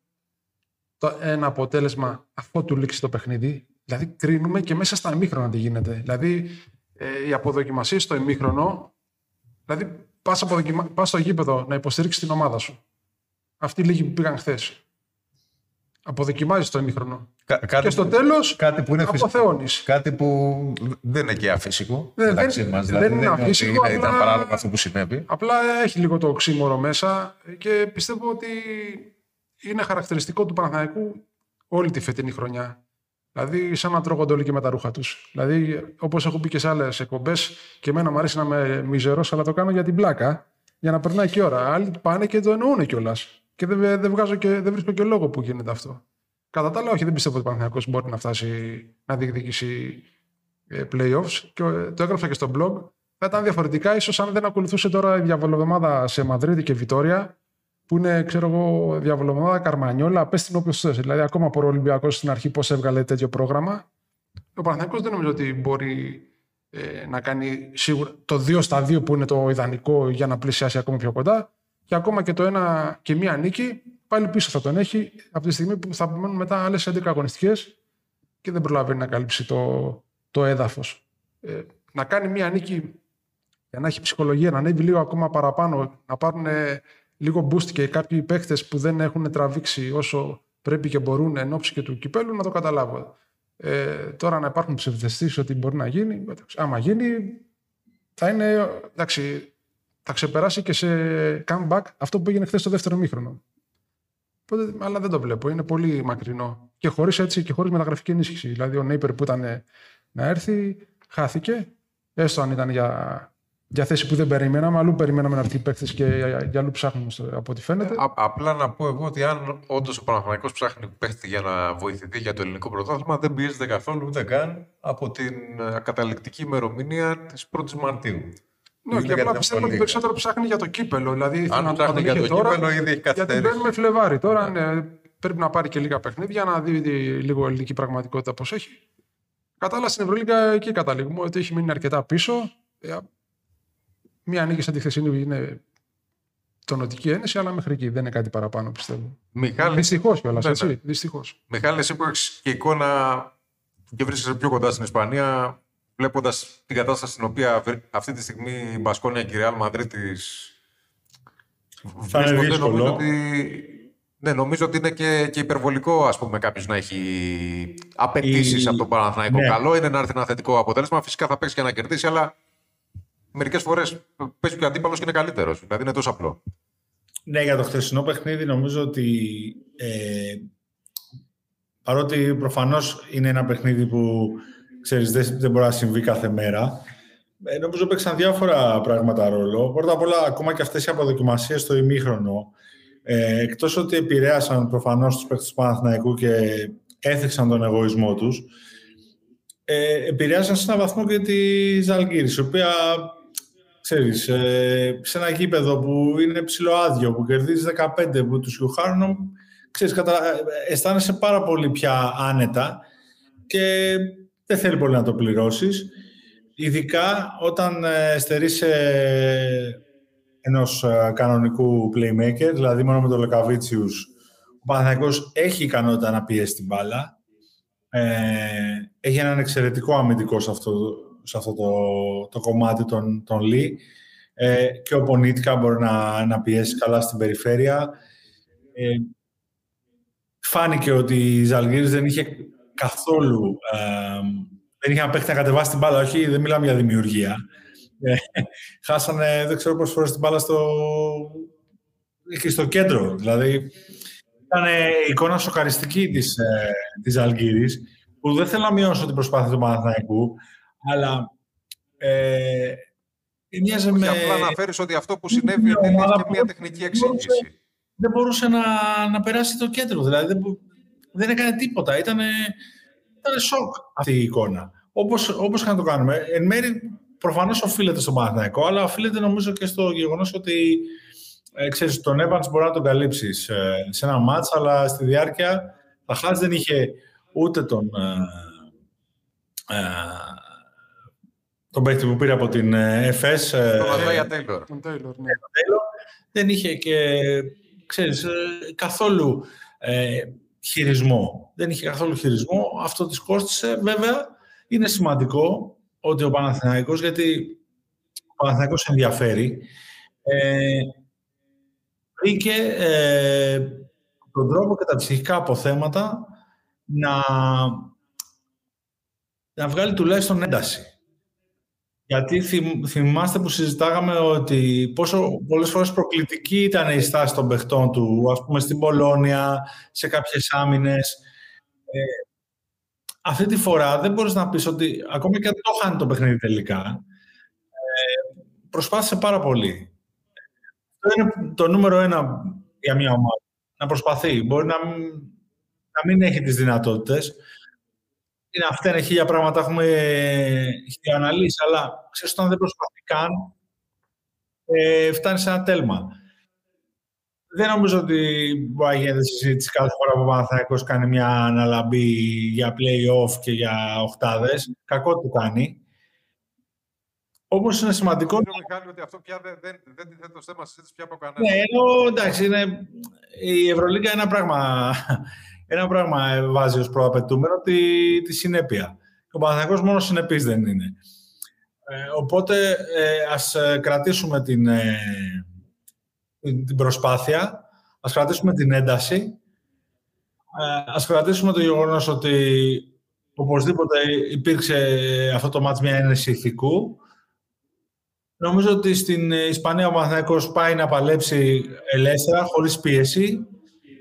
το, ένα αποτέλεσμα αφού του λήξει το παιχνίδι. Δηλαδή κρίνουμε και μέσα στα ημίχρονα τι γίνεται. Δηλαδή ε, οι αποδοκιμασίε στο ημίχρονο, δηλαδή πας, αποδοκιμα... πας στο γήπεδο να υποστηρίξεις την ομάδα σου. Αυτοί οι λίγοι που πήγαν χθες. Αποδοκιμάζεις το ημίχρονο. Κα- κάτι, Και στο τέλος κάτι που είναι φυσικό. αποθεώνεις. Κάτι που δεν είναι και αφύσικο. Ναι, δεν- μεταξύ μας. δεν Δηλαδή, είναι ότι αφύσικο, είναι- Ήταν απλά- παράλογο αυτό που συνέβη. Απλά έχει λίγο το οξύμορο μέσα και πιστεύω ότι είναι χαρακτηριστικό του Παναθηναϊκού όλη τη φετινή χρονιά. Δηλαδή, σαν να τρώγονται όλοι και με τα ρούχα τους. Δηλαδή, όπως έχω πει και σε άλλες εκπομπές, και εμένα μου αρέσει να είμαι μιζερός, αλλά το κάνω για την πλάκα, για να περνάει και η ώρα. Άλλοι πάνε και το εννοούν κιόλας. Και δεν, δεν, βγάζω και, δεν βρίσκω και λόγο που γίνεται αυτό. Κατά τα άλλα, όχι, δεν πιστεύω ότι ο Παναθηναϊκός μπορεί να φτάσει να διεκδικήσει ε, playoffs. Και ε, το έγραψα και στο blog. Θα ήταν διαφορετικά, ίσως αν δεν ακολουθούσε τώρα η διαβολοβδομάδα σε Μαδρίτη και Βιτόρια, που είναι, ξέρω εγώ, διαβολοβδομάδα Καρμανιόλα, πες την όποιος θες. Δηλαδή, ακόμα από ο Ολυμπιακός στην αρχή πώς έβγαλε τέτοιο πρόγραμμα. Ο Παναθηναϊκός δεν νομίζω ότι μπορεί ε, να κάνει σίγουρα το 2 στα 2 που είναι το ιδανικό για να πλησιάσει ακόμα πιο κοντά. Και ακόμα και το ένα και μία νίκη πάλι πίσω θα τον έχει από τη στιγμή που θα απομένουν μετά άλλες 11 αγωνιστικές και δεν προλαβαίνει να καλύψει το, το έδαφος. Ε, να κάνει μία νίκη για να έχει ψυχολογία, να ανέβει λίγο ακόμα παραπάνω, να πάρουν ε, λίγο boost και κάποιοι παίχτε που δεν έχουν τραβήξει όσο πρέπει και μπορούν εν ώψη και του κυπέλου, να το καταλάβω. Ε, τώρα να υπάρχουν ψευδεστήσεις ότι μπορεί να γίνει, εντάξει, άμα γίνει, θα είναι. Εντάξει, θα ξεπεράσει και σε comeback αυτό που έγινε χθες στο δεύτερο μήχρονο. Οπότε, αλλά δεν το βλέπω. Είναι πολύ μακρινό. Και χωρίς έτσι και χωρίς μεταγραφική ενίσχυση. Δηλαδή, ο Νέιπερ που ήταν ε, να έρθει, χάθηκε. Έστω αν ήταν για, για θέση που δεν περιμέναμε. Αλλού περιμέναμε να έρθει παίκτες και για, για αλλού ψάχνουν στο- από ό,τι φαίνεται. Α- απλά να πω εγώ ότι αν όντως ο Παναθηναϊκός ψάχνει παίχτη για να βοηθηθεί για το ελληνικό πρωτάθλημα, δεν πιέζεται καθόλου ούτε καν από την ε, καταληκτική ημερομηνία της 1η Μαρτίου. Ναι, και απλά πιστεύω ότι περισσότερο ψάχνει για το κύπελο. Δηλαδή, Αν να- να ψάχνει τον για είχε το τώρα, κύπελο, ήδη έχει Γιατί καθυστερήσει. μπαίνουμε Φλεβάρι. Τώρα ναι, πρέπει να πάρει και λίγα παιχνίδια, να δει λίγο ελληνική πραγματικότητα πώς έχει. Κατάλαβα στην Ευρωλίγα εκεί καταλήγουμε ότι έχει μείνει αρκετά πίσω. Ε, Μία νίκη σαν τη χθεσινή είναι τονοτική ένεση, αλλά μέχρι εκεί δεν είναι κάτι παραπάνω πιστεύω. Μιχάλη, Δυστυχώς κιόλας, Ναι, έτσι. ναι. Δυστυχώς. Μιχάλη, εσύ που έχεις και εικόνα και βρίσκεσαι πιο κοντά στην Ισπανία, βλέποντας την κατάσταση στην οποία βρ- αυτή τη στιγμή η Μπασκόνια και η Ρεάλ Μαδρίτη. Θα είναι δύσκολο. Νομίζω ότι, ναι, νομίζω ότι είναι και, και υπερβολικό ας πούμε, κάποιος να έχει απαιτήσεις Η- από τον Παναθηναϊκό. Ναι. Καλό είναι να έρθει ένα θετικό αποτέλεσμα. Φυσικά θα παίξει και να κερδίσει, αλλά μερικές φορές παίζει και ο αντίπαλος και είναι καλύτερος. Δηλαδή είναι τόσο απλό. Ναι, για το χθεσινό παιχνίδι νομίζω ότι ε, παρότι προφανώς είναι ένα παιχνίδι που ξέρεις, δεν, δεν μπορεί να συμβεί κάθε μέρα, ε, νομίζω παίξαν διάφορα πράγματα ρόλο. Πρώτα απ' όλα, ακόμα και αυτές οι αποδοκιμασίες στο ημίχρονο, ε, εκτός ότι επηρέασαν προφανώς τους παίκτες του Παναθηναϊκού και έθιξαν τον εγωισμό τους, ε, επηρέασαν σε έναν βαθμό και τη Ζαλγκύρης, η οποία ξέρεις, ε, σε ένα γήπεδο που είναι ψηλοάδιο, που κερδίζει 15, που τους Ιουχάρνο, ξέρεις, κατα... ε, αισθάνεσαι πάρα πολύ πια άνετα και δεν θέλει πολύ να το πληρώσεις. Ειδικά όταν ε, στερείς σε ενός ε, κανονικού playmaker, δηλαδή μόνο με τον Λεκαβίτσιους ο Παναθηναϊκός έχει ικανότητα να πιέσει την μπάλα. Ε, έχει έναν εξαιρετικό αμυντικό σε αυτό, σε αυτό το, το κομμάτι των, των Λί. Ε, και ο Πονίτικα μπορεί να, να πιέσει καλά στην περιφέρεια. Ε, φάνηκε ότι η Ζαλγίρης δεν είχε καθόλου... Ε, δεν είχε να παίχτη να κατεβάσει την μπάλα. Όχι, δεν μιλάμε για δημιουργία. Ε, χάσανε, δεν ξέρω πόσες φορές την μπάλα στο, και στο κέντρο. Δηλαδή, ήταν εικόνα σοκαριστική της, ε, της Αλγύρης, που δεν θέλω να μειώσω την προσπάθεια του Παναθηναϊκού, αλλά ε, μοιάζει με... απλά να φέρεις ότι αυτό που συνέβη είναι και μια τεχνική εξήγηση. Δεν μπορούσε να, να περάσει το κέντρο, δηλαδή δεν, δεν έκανε τίποτα. Ήταν, ήταν σοκ αυτή η εικόνα. Όπως, όπως και να το κάνουμε. Εν μέρει προφανώς οφείλεται στο Παναθηναϊκό, αλλά οφείλεται νομίζω και στο γεγονός ότι ε, ξέρεις, τον Evans μπορεί να τον καλύψεις ε, σε ένα μάτς, αλλά στη διάρκεια τα Χάτς δεν είχε ούτε τον, ε, ε, τον παίκτη που πήρε από την ΕΦΕΣ. Τον Αντάγια Τέιλορ. Ναι. Δεν είχε και, ξέρεις, καθόλου ε, χειρισμό. Δεν είχε καθόλου χειρισμό. Αυτό της κόστησε. Βέβαια, είναι σημαντικό ότι ο Παναθηναϊκός, γιατί ο Παναθηναϊκός ενδιαφέρει, ε, βρήκε ε, τον τρόπο και τα ψυχικά αποθέματα να, να βγάλει τουλάχιστον ένταση. Γιατί θυμάστε που συζητάγαμε ότι πόσο πολλές φορές προκλητική ήταν η στάση των παιχτών του, ας πούμε στην Πολώνια, σε κάποιες άμυνες. Ε, αυτή τη φορά δεν μπορείς να πεις ότι ακόμα και αν το χάνει το παιχνίδι τελικά, ε, προσπάθησε πάρα πολύ. Αυτό είναι το νούμερο ένα για μια ομάδα. Να προσπαθεί. Μπορεί να, να μην έχει τις δυνατότητες. Είναι αυτά είναι χίλια πράγματα, έχουμε αναλύσεις, αλλά ξέρεις, όταν δεν προσπαθεί καν, ε, φτάνει σε ένα τέλμα. Δεν νομίζω ότι μπορεί να γίνεται συζήτηση κάθε φορά που ο Παναθηναϊκός κάνει μια αναλαμπή για play-off και για οχτάδες. Κακό του κάνει. Όπω είναι σημαντικό. Νομίζω, Μιχάλη, ότι αυτό πια δεν, δεν, δεν τίθεται το θέμα συζήτησης πια από κανένα. Ναι, ενώ εντάξει, είναι, η Ευρωλίγκα ένα πράγμα, ένα πράγμα βάζει ως προαπαιτούμενο τη, τη συνέπεια. Ο Παναθηναϊκός μόνος συνεπής δεν είναι. Ε, οπότε ε, ας ε, κρατήσουμε την, ε, την προσπάθεια, ας κρατήσουμε την ένταση, ε, ας κρατήσουμε το γεγονός ότι οπωσδήποτε υπήρξε αυτό το μάτς μια ένεση ηθικού, Νομίζω ότι στην Ισπανία ο Παναθηναϊκός πάει να παλέψει ελεύθερα, χωρίς πίεση,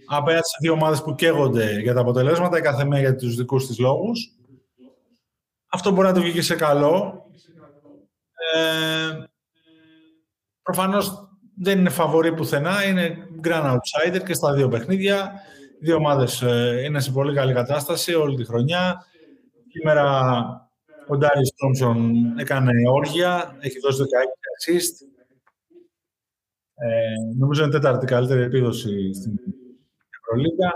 απέναντι σε δύο ομάδες που καίγονται για τα αποτελέσματα, η κάθε μία για τους δικούς της λόγους. Αυτό μπορεί να το βγει σε καλό. Ε, προφανώς δεν είναι φαβορή πουθενά, είναι grand outsider και στα δύο παιχνίδια. Οι δύο ομάδες ε, είναι σε πολύ καλή κατάσταση όλη τη χρονιά. Σήμερα ο Ντάρι Τόμψον έκανε όργια, έχει δώσει 16 assist. Ε, νομίζω είναι τέταρτη καλύτερη επίδοση στην Ευρωλίγα.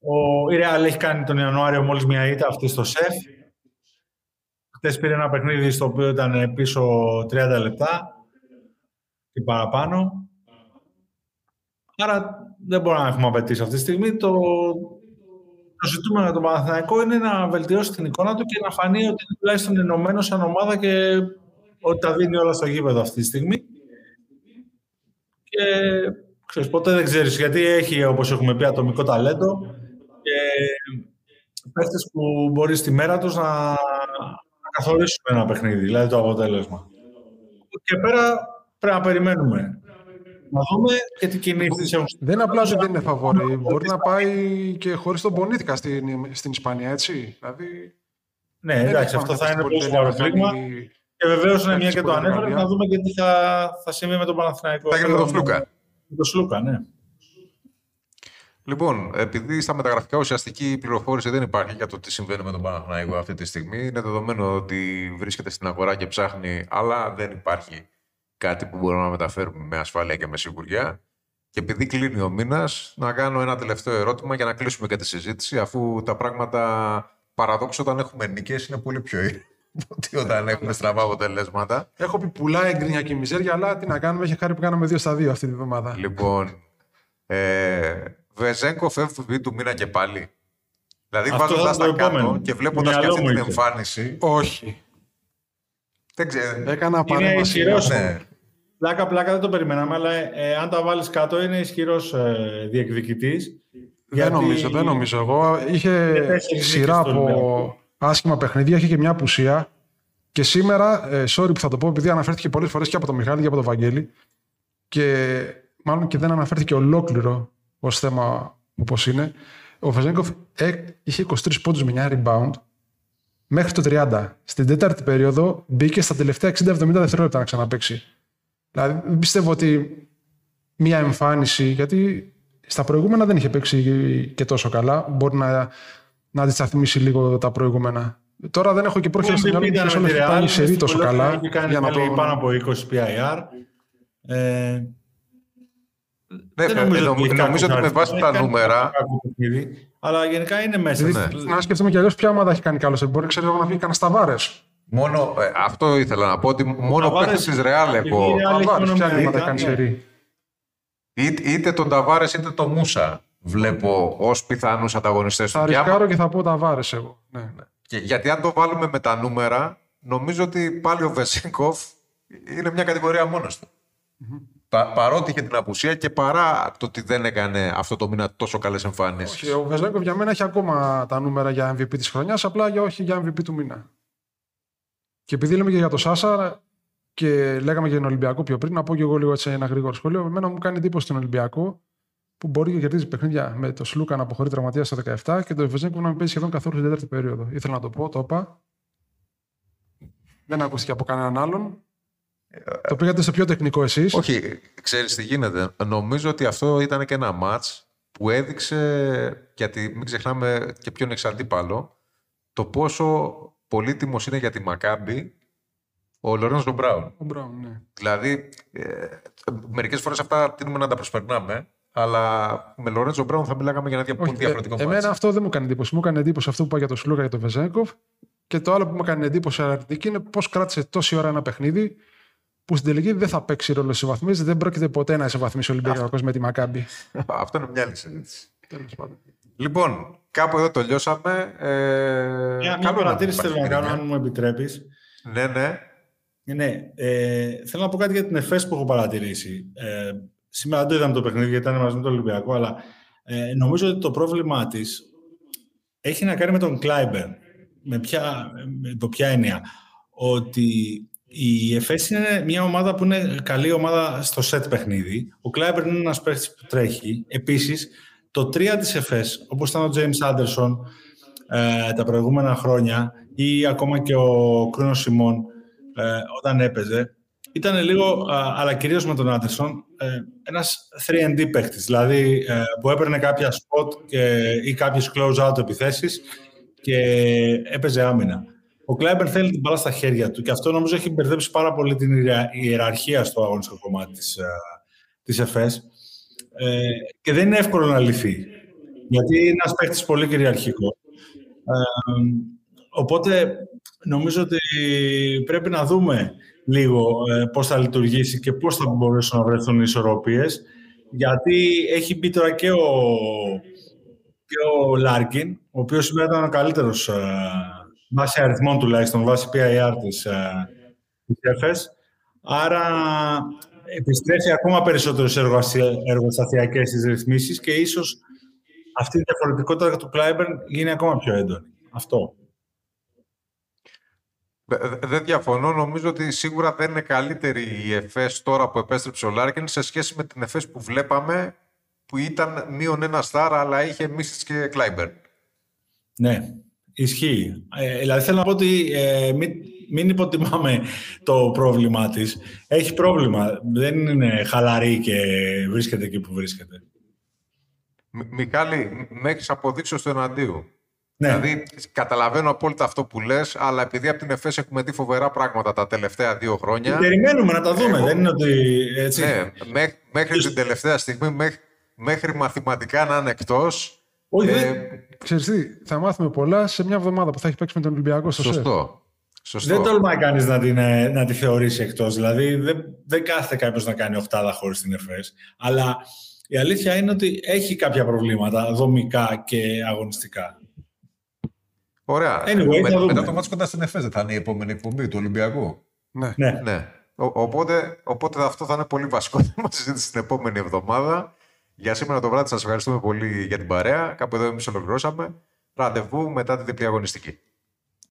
Ο Ιρεάλ έχει κάνει τον Ιανουάριο μόλις μια ήττα αυτή στο ΣΕΦ. Χτες πήρε ένα παιχνίδι στο οποίο ήταν πίσω 30 λεπτά και παραπάνω. Άρα δεν μπορούμε να έχουμε απαιτήσει αυτή τη στιγμή. Το, το ζητούμενο για τον Παναθηναϊκό είναι να βελτιώσει την εικόνα του και να φανεί ότι είναι τουλάχιστον ενωμένος σαν ομάδα και ότι τα δίνει όλα στο γήπεδο αυτή τη στιγμή. Και ξέρεις, ποτέ δεν ξέρεις, γιατί έχει, όπως έχουμε πει, ατομικό ταλέντο και παίχτες που μπορείς στη μέρα τους να, να καθορίσουν ένα παιχνίδι, δηλαδή το αποτέλεσμα. Και πέρα πρέπει να περιμένουμε να δούμε και τι κινήσεις έχουν. Δεν είναι απλά ότι δεν είναι φαβόρη. Μπορεί να πάει και χωρίς τον Πονίτικα στην, στην Ισπανία, έτσι. Δηλαδή, ναι, εντάξει, αυτό θα είναι πολύ σοβαρό πλήγμα. Και βεβαίως είναι μια και το ανέφερες, να δούμε και τι θα, θα συμβεί με τον Παναθηναϊκό. Θα γίνει με τον Φλούκα. Με τον Σλούκα, ναι. Λοιπόν, επειδή στα μεταγραφικά ουσιαστική πληροφόρηση δεν υπάρχει για το τι συμβαίνει με τον Παναθηναϊκό αυτή τη στιγμή, είναι δεδομένο ότι βρίσκεται στην αγορά και ψάχνει, αλλά δεν υπάρχει κάτι που μπορούμε να μεταφέρουμε με ασφάλεια και με σιγουριά. Και επειδή κλείνει ο μήνας, να κάνω ένα τελευταίο ερώτημα για να κλείσουμε και τη συζήτηση, αφού τα πράγματα παραδόξω όταν έχουμε νίκες είναι πολύ πιο ότι όταν έχουμε στραβά αποτελέσματα. Έχω πει πουλά εγκρίνια και μιζέρια, αλλά τι να κάνουμε, έχει χάρη που κάναμε 2 στα 2 αυτή τη βδομάδα. Λοιπόν, ε, Βεζέγκοφ FVP του μήνα και πάλι. Δηλαδή Αυτό βάζοντας ήταν τα το κάτω επόμενο. και βλέποντας και Μυαλό αυτή μου την ήρθε. εμφάνιση. Όχι. Δεν ξέρω. Έκανα Είναι παρέμβαση. ισχυρός. Ναι. Πλάκα-πλάκα δεν το περιμέναμε, αλλά ε, αν τα βάλεις κάτω είναι ισχυρός ε, διεκδικητής. Δεν νομίζω, δεν νομίζω. Εγώ είχε τέσσερις σειρά νίκες στο από Ολυμπιακό. Άσχημα παιχνίδια, είχε και μια απουσία. Και σήμερα, ε, sorry που θα το πω, επειδή αναφέρθηκε πολλές φορές και από τον Μιχάλη και από τον Βαγγέλη, και μάλλον και δεν αναφέρθηκε ολόκληρο ως θέμα όπω είναι, ο Βεζέγκοφ ε, είχε 23 πόντους με 9 rebound μέχρι το 30. Στην τέταρτη περίοδο μπήκε στα τελευταία 60-70 δευτερόλεπτα να ξαναπέξει. Δηλαδή, δεν πιστεύω ότι μία εμφάνιση, γιατί στα προηγούμενα δεν είχε παίξει και τόσο καλά. Μπορεί να, να αντισταθμίσει λίγο τα προηγούμενα. Τώρα δεν έχω και πρόχειρα στο μυαλό μου ήταν ποιος με όλο τη έχει Real, πάει σε ρί στην τόσο Κολόnia καλά. Έχει κάνει Για να πάλι το... πάνω από 20 PIR. Ε, Ναι, δεν ε, νομίζω, νομ- ότι έχει νομίζω ότι με κακούς βάση αριθμούς. τα Έχει κάνει νούμερα. κακό παιχνίδι, Αλλά γενικά είναι μέσα. Δηλαδή, στη- Να σκεφτούμε κι αλλιώς ποια ομάδα έχει κάνει καλό. Μπορεί ξέρω εγώ να βγει κανένα Σταβάρες. Μόνο, ε, αυτό ήθελα να πω ότι μόνο Ταβάρες- παίχτη της Ρεάλ η έχω. Real έχει Σταβάρες, μόνο ποια μια άλλη ομάδα ήττα, έχει κάνει ναι. σε ρί. Είτε, είτε τον Ταβάρες είτε τον Μούσα βλέπω ως πιθανούς ανταγωνιστές του. Θα Και άμα- ρισκάρω και θα πω Ταβάρε εγώ. Ναι. Και γιατί αν το βάλουμε με τα νούμερα, νομίζω ότι πάλι ο Βεσίνκοφ είναι μια κατηγορία μόνος του. Πα- παρότι είχε την απουσία και παρά το ότι δεν έκανε αυτό το μήνα τόσο καλές εμφάνισεις. Όχι, ο Βεζέγκοφ για μένα έχει ακόμα τα νούμερα για MVP της χρονιάς, απλά για όχι για MVP του μήνα. Και επειδή λέμε και για το Σάσα και λέγαμε για τον Ολυμπιακό πιο πριν, να πω και εγώ λίγο έτσι ένα γρήγορο σχόλιο. Εμένα μου κάνει εντύπωση τον Ολυμπιακό που μπορεί και κερδίζει παιχνίδια με το Σλούκα να αποχωρεί τραυματίας στο 17 και το Βεζέγκοφ να μην παίζει σχεδόν καθόλου στην τέταρτη περίοδο. Ήθελα να το πω, το είπα. Δεν ακούστηκε από κανέναν άλλον. Το πήγατε στο πιο τεχνικό εσείς. Όχι, ξέρεις τι γίνεται. Νομίζω ότι αυτό ήταν και ένα μάτς που έδειξε, γιατί μην ξεχνάμε και ποιον εξ αντίπαλο, το πόσο πολύτιμος είναι για τη Μακάμπη ο Λορένζο Μπράουν. Ο Μπράουν, ναι. Δηλαδή, ε, μερικές φορές αυτά τείνουμε να τα προσπερνάμε, αλλά με Λορέντζο Μπράουν θα μιλάγαμε για ένα δια- πολύ Όχι, διαφορετικό ε, μάτι. εμένα αυτό δεν μου κάνει εντύπωση. Μου έκανε εντύπωση αυτό που είπα για τον Σλούκα για τον Βεζέγκοφ. Και το άλλο που μου έκανε εντύπωση αρνητική είναι πώς κράτησε τόση ώρα ένα παιχνίδι που στην τελική δεν θα παίξει ρόλο σε βαθμίσει. Δεν πρόκειται ποτέ να ισοβαθμίσει ο Ολυμπιακός με τη Μακάμπη. Αυτό είναι μια άλλη συζήτηση. Τέλος πάντων. Λοιπόν, κάπου εδώ τελειώσαμε. Ε, Μια, μια καλό παρατήρηση υπάρχει θέλω να κάνω, γκρίνια. αν μου επιτρέπεις. Ναι, ναι. Ναι, ε, θέλω να πω κάτι για την ΕΦΕΣ που έχω παρατηρήσει. Ε, σήμερα δεν το είδαμε το παιχνίδι γιατί ήταν μαζί με τον Ολυμπιακό, αλλά ε, νομίζω ότι το πρόβλημά της έχει να κάνει με τον Κλάιμπερν. Με, ποια, με το ποια έννοια. Ότι η ΕΦΕΣ είναι μια ομάδα που είναι καλή ομάδα στο σετ παιχνίδι. Ο Κλάιμπερν είναι ένας παίχτης που τρέχει. Επίσης, το 3 της ΕΦΕΣ, όπως ήταν ο James Anderson ε, τα προηγούμενα χρόνια ή ακόμα και ο Κρούνος Σιμών ε, όταν έπαιζε, ήταν λίγο, α, αλλά κυρίως με τον Άντερσον, ε, ένας 3D παίχτης, δηλαδή ε, που έπαιρνε κάποια spot και, ή κάποιες close-out επιθέσεις και έπαιζε άμυνα. Ο Κλάιμπερ θέλει την μπάλα στα χέρια του και αυτό νομίζω έχει μπερδέψει πάρα πολύ την ιερα- ιεραρχία στο αγωνιστικό κομμάτι της, ε, της ΕΦΕΣ ε, και δεν είναι εύκολο να λυθεί. Γιατί είναι ένας παίχτης πολύ κυριαρχικός. Ε, οπότε νομίζω ότι πρέπει να δούμε λίγο ε, πώς θα λειτουργήσει και πώς θα μπορέσουν να βρεθούν οι ισορροπίες. Γιατί έχει μπει τώρα και ο, και ο Λάρκιν, ο οποίος σήμερα ήταν ο καλύτερος ε, βάσει αριθμών τουλάχιστον, βάσει PIR της, ε, της ΕΦΕΣ. Άρα επιστρέφει ακόμα περισσότερο σε εργασια- εργοστασιακές στις ρυθμίσεις και ίσως αυτή η διαφορετικότητα του Κλάιμπερν γίνει ακόμα πιο έντονη. Αυτό. Δε- δε- Δεν διαφωνώ. Νομίζω ότι σίγουρα δεν είναι καλύτερη η ΕΦΕΣ τώρα που επέστρεψε ο Λάρκιν σε σχέση με την ΕΦΕΣ που βλέπαμε που ήταν μείον ένα σταρ, αλλά είχε Μίσιτς και Κλάιμπερν. Ναι, ισχύει. Ε, δηλαδή θέλω να πω ότι ε, μην, μην υποτιμάμε το πρόβλημά της. Έχει πρόβλημα. Δεν είναι χαλαρή και βρίσκεται εκεί που βρίσκεται. Μι- Μιχάλη, με έχεις αποδείξει στο εναντίου. Ναι, Δηλαδή, καταλαβαίνω απόλυτα αυτό που λες, αλλά επειδή από την ΕΦΕΣ έχουμε δει φοβερά πράγματα τα τελευταία δύο χρόνια. περιμένουμε να τα δούμε. Εγώ- Δεν είναι ότι έτσι. Ναι, μέ- μέχρι την τελευταία στιγμή, μέχρι, μέχρι μαθηματικά να είναι εκτός. Όχι, Ε, δεν- Ξέρεις τι, θα μάθουμε πολλά σε μια εβδομάδα που θα έχει παίξει με τον Ολυμπιακό στο σετ. σωστό. Σωστό. Δεν τολμάει κανείς να, την, ε, να τη θεωρήσει εκτός. Δηλαδή, δεν, δεν κάθεται κάποιος να κάνει οχτάδα χωρίς την ΕΦΕΣ. Αλλά η αλήθεια είναι ότι έχει κάποια προβλήματα δομικά και αγωνιστικά. Ωραία. Anyway, θα δούμε. Μετά το μάτς κοντά στην ΕΦΕΣ δεν θα είναι η επόμενη εκπομπή του Ολυμπιακού. Ναι. Ναι. Ναι. Ο- οπότε, οπότε αυτό θα είναι πολύ βασικό <laughs> θέμα συζήτηση την επόμενη εβδομάδα. Για σήμερα το βράδυ σας ευχαριστούμε πολύ για την παρέα. Κάπου εδώ εμείς ολοκληρώσαμε. Ραντεβού μετά τη διπλή αγωνιστική.